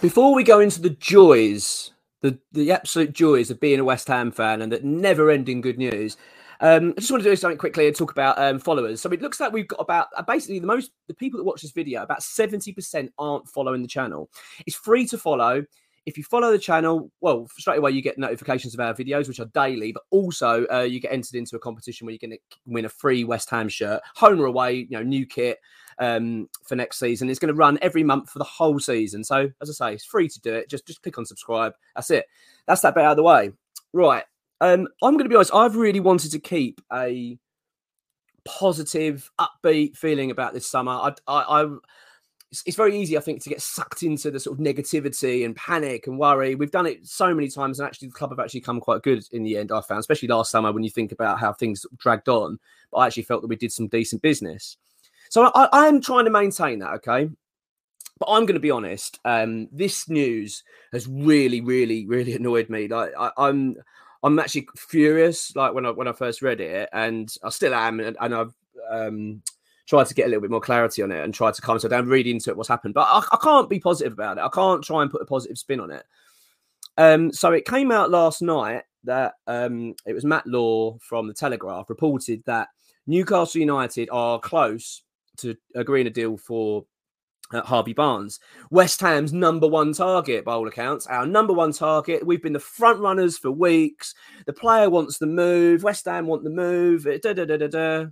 Before we go into the joys, the, the absolute joys of being a West Ham fan and that never ending good news, um, I just want to do something quickly and talk about um, followers. So it looks like we've got about uh, basically the most the people that watch this video, about 70% aren't following the channel. It's free to follow. If you follow the channel, well, straight away you get notifications of our videos, which are daily, but also uh, you get entered into a competition where you're going to win a free West Ham shirt, home or away, you know, new kit um, for next season. It's going to run every month for the whole season. So, as I say, it's free to do it. Just just click on subscribe. That's it. That's that bit out of the way. Right. Um, I'm going to be honest. I've really wanted to keep a positive, upbeat feeling about this summer. I, I, I it's, very easy, I think, to get sucked into the sort of negativity and panic and worry. We've done it so many times, and actually, the club have actually come quite good in the end. I found, especially last summer, when you think about how things dragged on. But I actually felt that we did some decent business. So I, I am trying to maintain that, okay? But I'm going to be honest. Um, this news has really, really, really annoyed me. Like I, I'm, I'm actually furious. Like when I when I first read it, and I still am, and, and I've um, tried to get a little bit more clarity on it and tried to calm down, read into it what's happened. But I, I, can't be positive about it. I can't try and put a positive spin on it. Um, so it came out last night that um, it was Matt Law from the Telegraph reported that Newcastle United are close to agreeing a deal for uh, Harvey Barnes. West Ham's number one target, by all accounts, our number one target. We've been the front runners for weeks. The player wants the move. West Ham want the move. Da, da, da, da, da.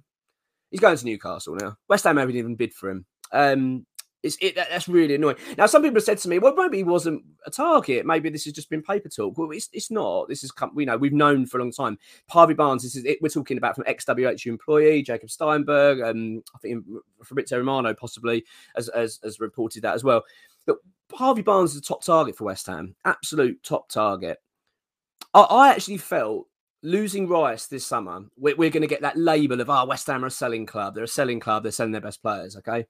He's going to Newcastle now. West Ham haven't even bid for him. Um, it's it, that's really annoying. Now, some people have said to me, "Well, maybe he wasn't a target. Maybe this has just been paper talk." Well, it's, it's not. This is we know we've known for a long time. Harvey Barnes. This is it, we're talking about from XWHU employee Jacob Steinberg. Um, I think Fabrizio Romano possibly has, has, has reported that as well. But Harvey Barnes is a top target for West Ham. Absolute top target. I, I actually felt losing Rice this summer, we're, we're going to get that label of, our oh, West Ham are a selling club. They're a selling club. They're selling their best players. Okay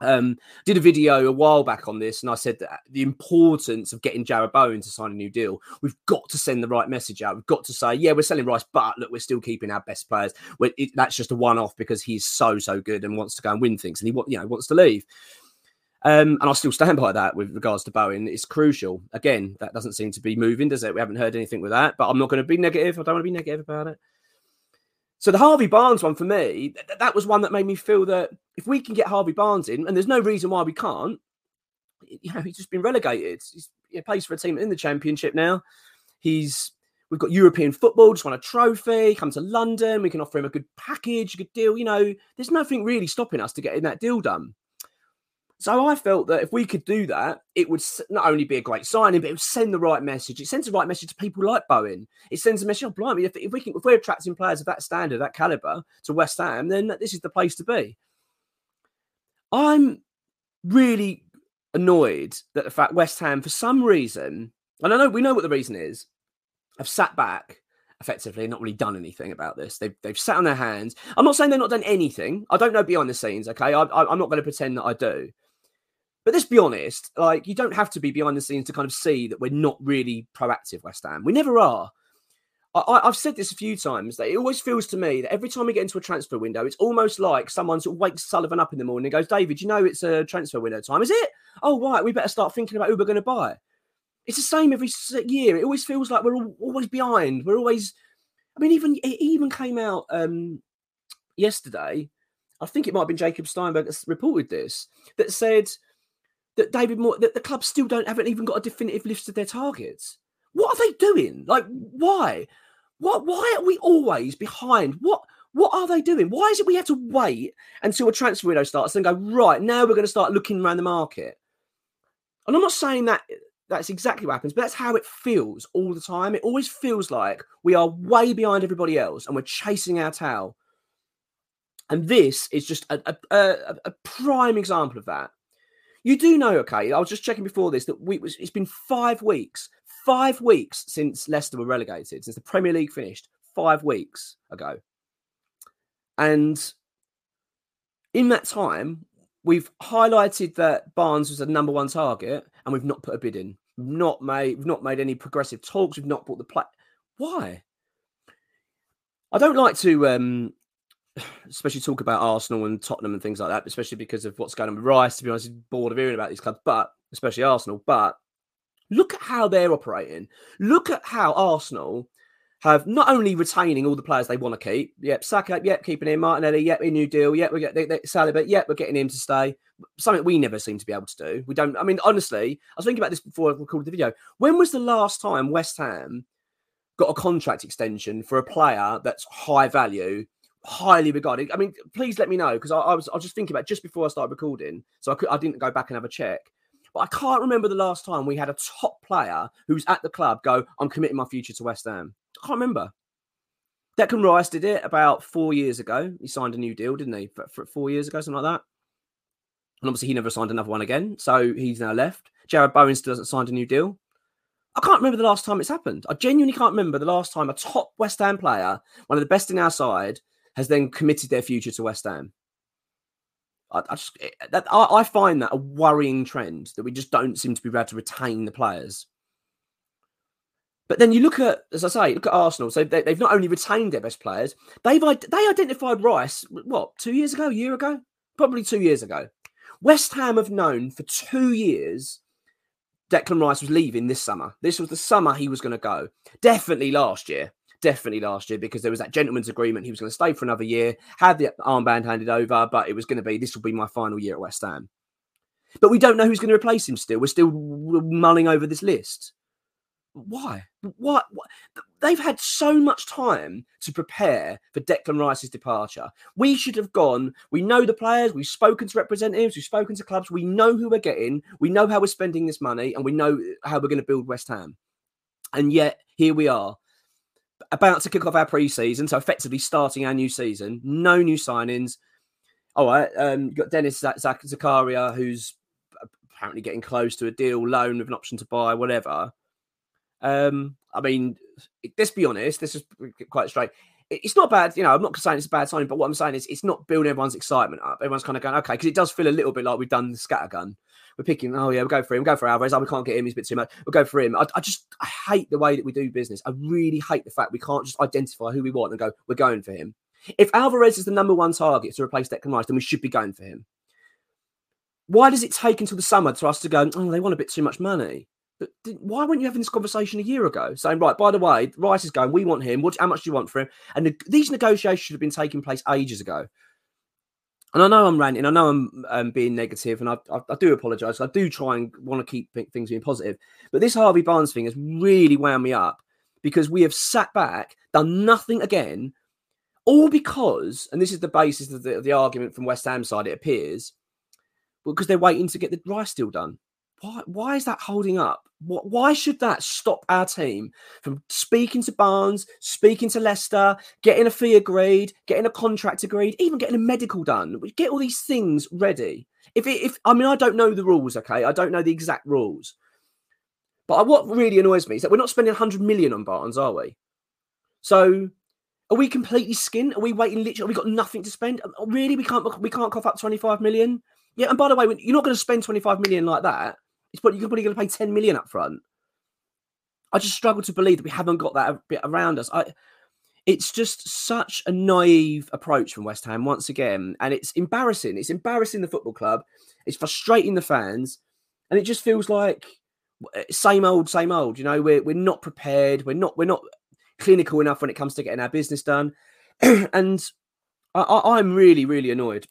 um, did a video a while back on this, and I said that the importance of getting Jarrod Bowen to sign a new deal. We've got to send the right message out. We've got to say, yeah, we're selling Rice, but look, we're still keeping our best players. It, that's just a one-off because he's so so good and wants to go and win things, and he you know wants to leave. Um, and I still stand by that with regards to Bowen. It's crucial. Again, that doesn't seem to be moving, does it? We haven't heard anything with that, but I'm not going to be negative. I don't want to be negative about it. So the Harvey Barnes one for me, th- that was one that made me feel that if we can get Harvey Barnes in, and there's no reason why we can't, you know, he's just been relegated. He's, he plays for a team in the Championship now. He's we've got European football, just won a trophy, come to London, we can offer him a good package, a good deal. You know, there's nothing really stopping us to getting that deal done. So I felt that if we could do that, it would not only be a great signing, but it would send the right message. It sends the right message to people like Bowen. It sends a message, oh, blimey, if, if, we can, if we're attracting players of that standard, that caliber to West Ham, then this is the place to be. I'm really annoyed that the fact West Ham, for some reason, and I know we know what the reason is, have sat back effectively not really done anything about this. They've, they've sat on their hands. I'm not saying they've not done anything. I don't know behind the scenes, okay? I, I, I'm not going to pretend that I do. But let's be honest, like you don't have to be behind the scenes to kind of see that we're not really proactive, West Ham. We never are. I, have said this a few times that it always feels to me that every time we get into a transfer window, it's almost like someone sort of wakes Sullivan up in the morning and goes, David, you know it's a transfer window time, is it? Oh, right, we better start thinking about who we're going to buy. It's the same every year. It always feels like we're always behind. We're always, I mean, even it even came out um, yesterday. I think it might have been Jacob Steinberg that reported this that said that David Moore that the club still don't haven't even got a definitive list of their targets. What are they doing? Like, why? What? Why are we always behind? What? What are they doing? Why is it we have to wait until a transfer window starts and go right now? We're going to start looking around the market. And I'm not saying that that's exactly what happens, but that's how it feels all the time. It always feels like we are way behind everybody else and we're chasing our tail. And this is just a, a, a, a prime example of that. You do know, okay? I was just checking before this that we it's been five weeks, five weeks since Leicester were relegated, since the Premier League finished, five weeks ago. And in that time, we've highlighted that Barnes was a number one target, and we've not put a bid in. Not made we've not made any progressive talks. We've not bought the play. Why? I don't like to um especially talk about Arsenal and Tottenham and things like that, especially because of what's going on with Rice. To be honest, bored of hearing about these clubs, but especially Arsenal. But look at how they're operating. Look at how Arsenal have not only retaining all the players they want to keep. Yep, Saka, yep, keeping him. Martinelli, yep, a new deal. Yep, we get they, Saliba, yep, we're getting him to stay. Something we never seem to be able to do. We don't. I mean, honestly, I was thinking about this before I recorded the video. When was the last time West Ham got a contract extension for a player that's high value highly regarded. I mean, please let me know because I, I, was I was just thinking about just before I started recording, so I could I didn't go back and have a check. But I can't remember the last time we had a top player who's at the club go, "I'm committing my future to West Ham." I can't remember. Declan Rice did it about four years ago. He signed a new deal, didn't he? For, for four years ago, something like that. And obviously, he never signed another one again, so he's now left. Jarrod Bowen still hasn't signed a new deal. I can't remember the last time it's happened. I genuinely can't remember the last time a top West Ham player, one of the best in our side, has then committed their future to West Ham. I, I just eh, that, I, I, find that a worrying trend that we just don't seem to be able to retain the players. But then you look at, as I say, look at Arsenal. So they, have not only retained their best players, they've they identified Rice what two years ago, a year ago, probably two years ago. West Ham have known for two years Declan Rice was leaving this summer. This was the summer he was going to go. Definitely last year definitely last year because there was that gentleman's agreement. He was going to stay for another year, had the armband handed over, but it was going to be this will be my final year at West Ham. But we don't know who's going to replace him still. We're still mulling over this list. Why? What? They've had so much time to prepare for Declan Rice's departure. We should have gone. We know the players. We've spoken to representatives. We've spoken to clubs. We know who we're getting. We know how we're spending this money, and we know how we're going to build West Ham. And yet here we are, about to kick off our pre-season, so effectively starting our new season. No new signings. All right, um, got Denis Zakaria, who's apparently getting close to a deal, loan with an option to buy, whatever. Um, I mean, let's be honest. This is quite straight. It's not bad, you know. I'm not saying it's a bad signing, but what I'm saying is it's not building everyone's excitement up. Everyone's kind of going, okay, because it does feel a little bit like we've done the scattergun we're picking, oh yeah, we'll go for him, we'll go for Alvarez. Oh, we can't get him, he's a bit too much. We'll go for him. I, I just I hate the way that we do business. I really hate the fact we can't just identify who we want and go, we're going for him. If Alvarez is the number one target to replace Declan Rice, then we should be going for him. Why does it take until the summer for us to go, oh, they want a bit too much money? But why weren't you having this conversation a year ago? Saying, right, by the way, Rice is going, we want him. What, how much do you want for him? And the, these negotiations should have been taking place ages ago and I know I'm ranting, I know I'm um, being negative, and I, I, I do apologise. I do try and want to keep things being positive, but this Harvey Barnes thing has really wound me up because we have sat back, done nothing again, all because, and this is the basis of the, the argument from West Ham side, it appears, because they're waiting to get the Rice deal done. Why, why is that holding up? Why should that stop our team from speaking to Barnes, speaking to Leicester, getting a fee agreed, getting a contract agreed, even getting a medical done? We get all these things ready. If, it, if I mean, I don't know the rules, okay? I don't know the exact rules. But what really annoys me is that we're not spending 100 million on Barnes, are we? So are we completely skint? Are we waiting literally? we got nothing to spend? Really, we can't we can't cough up 25 million? Yeah, and by the way, you're not going to spend 25 million like that it's probably you're probably going to pay 10 million up front. I just struggle to believe that we haven't got that bit around us. I, it's just such a naive approach from West Ham once again, and it's embarrassing. It's embarrassing the football club. It's frustrating the fans, and it just feels like eh, same old, same old. You know, we're we're not prepared. We're not we're not clinical enough when it comes to getting our business done, and I, am really really annoyed,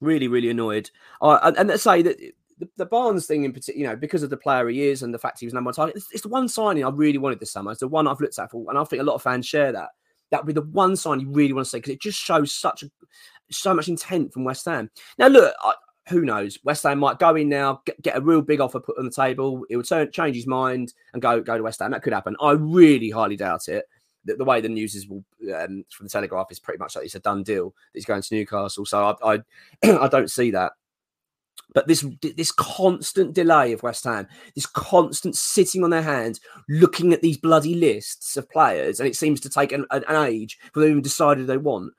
really really annoyed. Uh, and let's say that the, the, Barnes thing in particular, you know, because of the player he is and the fact he was number one target, it's, it's, the one signing I really wanted this summer. It's the one I've looked at for, and I think a lot of fans share that that would be the one sign you really want to say because it just shows such a so much intent from West Ham. Now, look, I, who knows? West Ham might go in now, get, get, a real big offer put on the table. It would turn, change his mind and go go to West Ham. That could happen. I really highly doubt it. The, the way the news is will, um, from the Telegraph is pretty much like it's a done deal he's going to Newcastle. So I I, I don't see that. But this this constant delay of West Ham, this constant sitting on their hands, looking at these bloody lists of players, and it seems to take an, an age for them to decide who they want.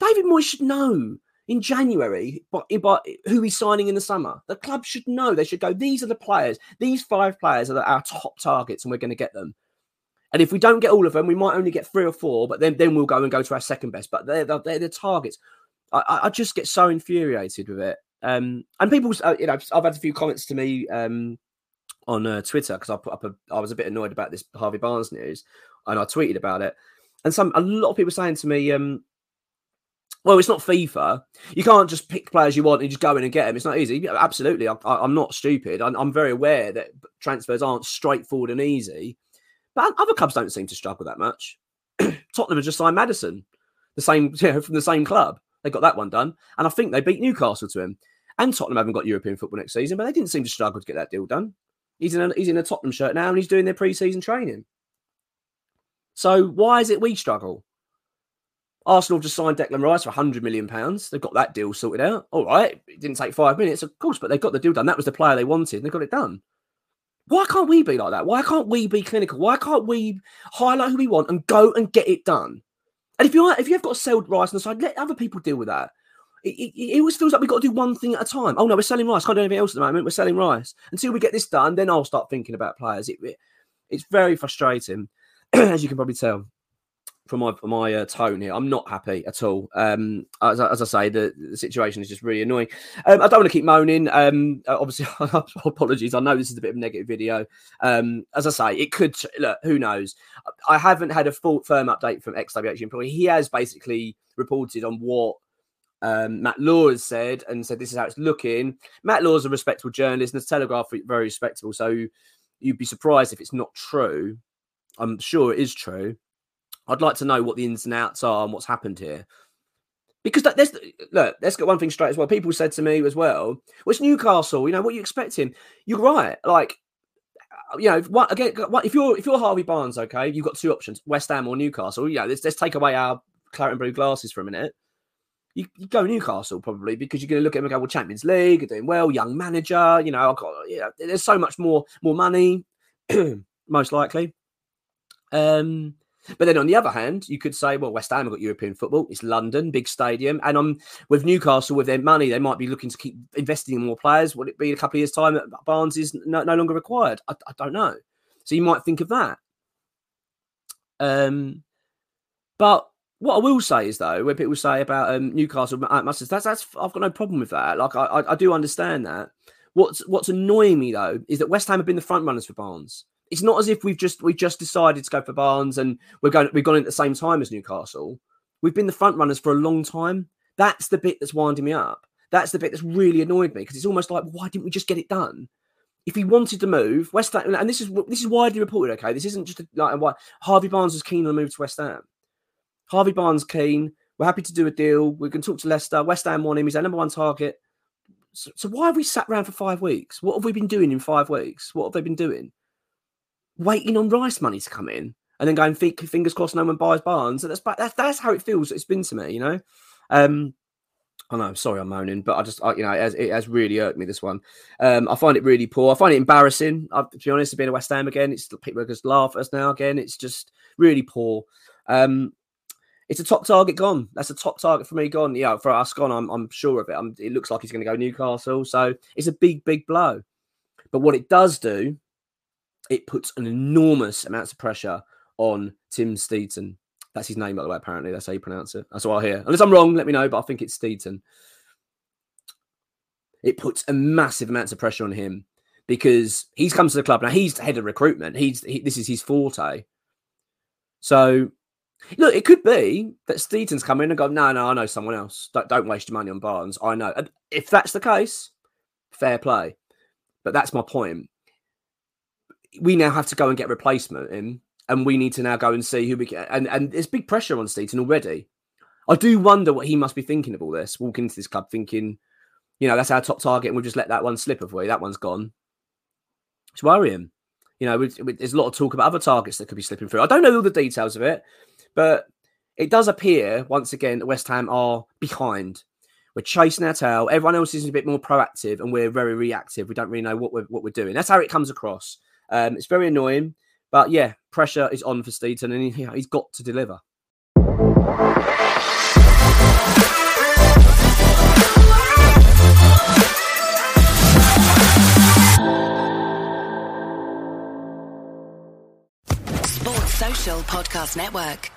David Moyes should know in January but, but who he's signing in the summer. The club should know. They should go, these are the players. These five players are our top targets, and we're going to get them. And if we don't get all of them, we might only get three or four, but then, then we'll go and go to our second best. But they're, they're, they're the targets. I, I just get so infuriated with it. Um, and people, uh, you know, I've had a few comments to me um, on uh, Twitter because I put up a, I was a bit annoyed about this Harvey Barnes news, and I tweeted about it. And some, a lot of people saying to me, um, well, it's not FIFA. You can't just pick players you want and just go in and get them. It's not easy. Absolutely, I, am not stupid. I'm, I'm, very aware that transfers aren't straightforward and easy. But other clubs don't seem to struggle that much. Tottenham have just signed Maddison, the same you know, from the same club. They got that one done, and I think they beat Newcastle to him. And Tottenham haven't got European football next season, but they didn't seem to struggle to get that deal done. He's in a, he's in a Tottenham shirt now, and he's doing their pre-season training. So why is it we struggle? Arsenal just signed Declan Rice for 100 million pounds. They've got that deal sorted out. All right, it didn't take five minutes, of course, but they got the deal done. That was the player they wanted. They got it done. Why can't we be like that? Why can't we be clinical? Why can't we highlight who we want and go and get it done? And if you if you've got sell Rice on the side, let other people deal with that. It, it, it, always feels like we've got to do one thing at a time. Oh no, we're selling Rice. Can't do anything else at the moment. We're selling Rice until we get this done. Then I'll start thinking about players. It, it's very frustrating, as you can probably tell from my my uh, tone here. I'm not happy at all. Um, as, as I say, the, the, situation is just really annoying. Um, I don't want to keep moaning. Um, uh, obviously, apologies. I know this is a bit of a negative video. Um, as I say, it could look. Who knows? I haven't had a full firm update from XWH employee. He has basically reported on what um, Matt Law has said and said this is how it's looking. Matt Law is a respectable journalist, and the Telegraph very respectable. So you'd be surprised if it's not true. I'm sure it is true. I'd like to know what the ins and outs are and what's happened here. Because that, there's look, let's get one thing straight as well. People said to me as well, "Well, it's Newcastle. You know what you expecting? You're right. Like, you know, what, again, what, if you're if you're Harvey Barnes, okay, you've got two options: West Ham or Newcastle. Yeah, let's, let's take away our claret and blue glasses for a minute. You, you, go Newcastle probably because you're going to look at them and go, well, Champions League, are doing well, young manager. You know, I've got, yeah, there's so much more more money, most likely. Um, but then on the other hand, you could say, well, West Ham have got European football. It's London, big stadium. And um, with Newcastle, with their money, they might be looking to keep investing in more players. Would it be a couple of years' time that Barnes is no, no longer required? I, I, don't know. So you might think of that. Um, but what I will say is though, when people say about um, Newcastle, that's that's I've got no problem with that. Like I, I, I do understand that. What's what's annoying me though is that West Ham have been the front runners for Barnes it's not as if we've just we just decided to go for Barnes and we're going we've gone in at the same time as Newcastle. We've been the front runners for a long time. That's the bit that's winding me up. That's the bit that's really annoyed me because it's almost like why didn't we just get it done? If he wanted to move, West Ham, and this is this is widely reported. Okay, this isn't just a, like what Harvey Barnes was keen on a move to West Ham. Harvey Barnes keen. We're happy to do a deal. We can talk to Leicester. West Ham want him. He's our number one target. So, so why have we sat around for five weeks? What have we been doing in five weeks? What have they been doing? Waiting on Rice money to come in and then going fingers crossed no one buys Barnes. That's that's that's how it feels. It's been to me, you know. Um, I know. Sorry, I'm moaning, but I just, I, you know, it has, it has, really hurt me. This one, um, I find it really poor. I find it embarrassing. I, to be honest, being a West Ham again, it's people just laugh at us now again. It's just really poor. Um, it's a top target gone. That's a top target for me gone. Yeah, for us gone. I'm, I'm sure of it. I'm, it looks like he's going to go Newcastle. So it's a big, big blow. But what it does do it puts an enormous amount of pressure on Tim Steidten. That's his name, by the way. Apparently, that's how you pronounce it. That's what I hear. Unless I'm wrong, let me know. But I think it's Steidten. It puts a massive amounts of pressure on him because he's come to the club now. He's head of recruitment. He's he, this is his forte. So, look, it could be that Steidten's come in and go, no, no, I know someone else. Don't, don't waste your money on Barnes. I know. If that's the case, fair play. But that's my point. We now have to go and get replacement in, and we need to now go and see who we get. And and there's big pressure on Steidten already. I do wonder what he must be thinking of all this. Walking into this club, thinking, you know, that's our top target, and we'll just let that one slip of way. That one's gone. It's worrying. You know, we, we, there's a lot of talk about other targets that could be slipping through. I don't know all the details of it, but it does appear once again that West Ham are behind. We're chasing our tail. Everyone else is a bit more proactive, and we're very reactive. We don't really know what we're what we're doing. That's how it comes across. Um, it's very annoying, but yeah, pressure is on for Steidten, and he, he's got to deliver. Sports Social Podcast Network.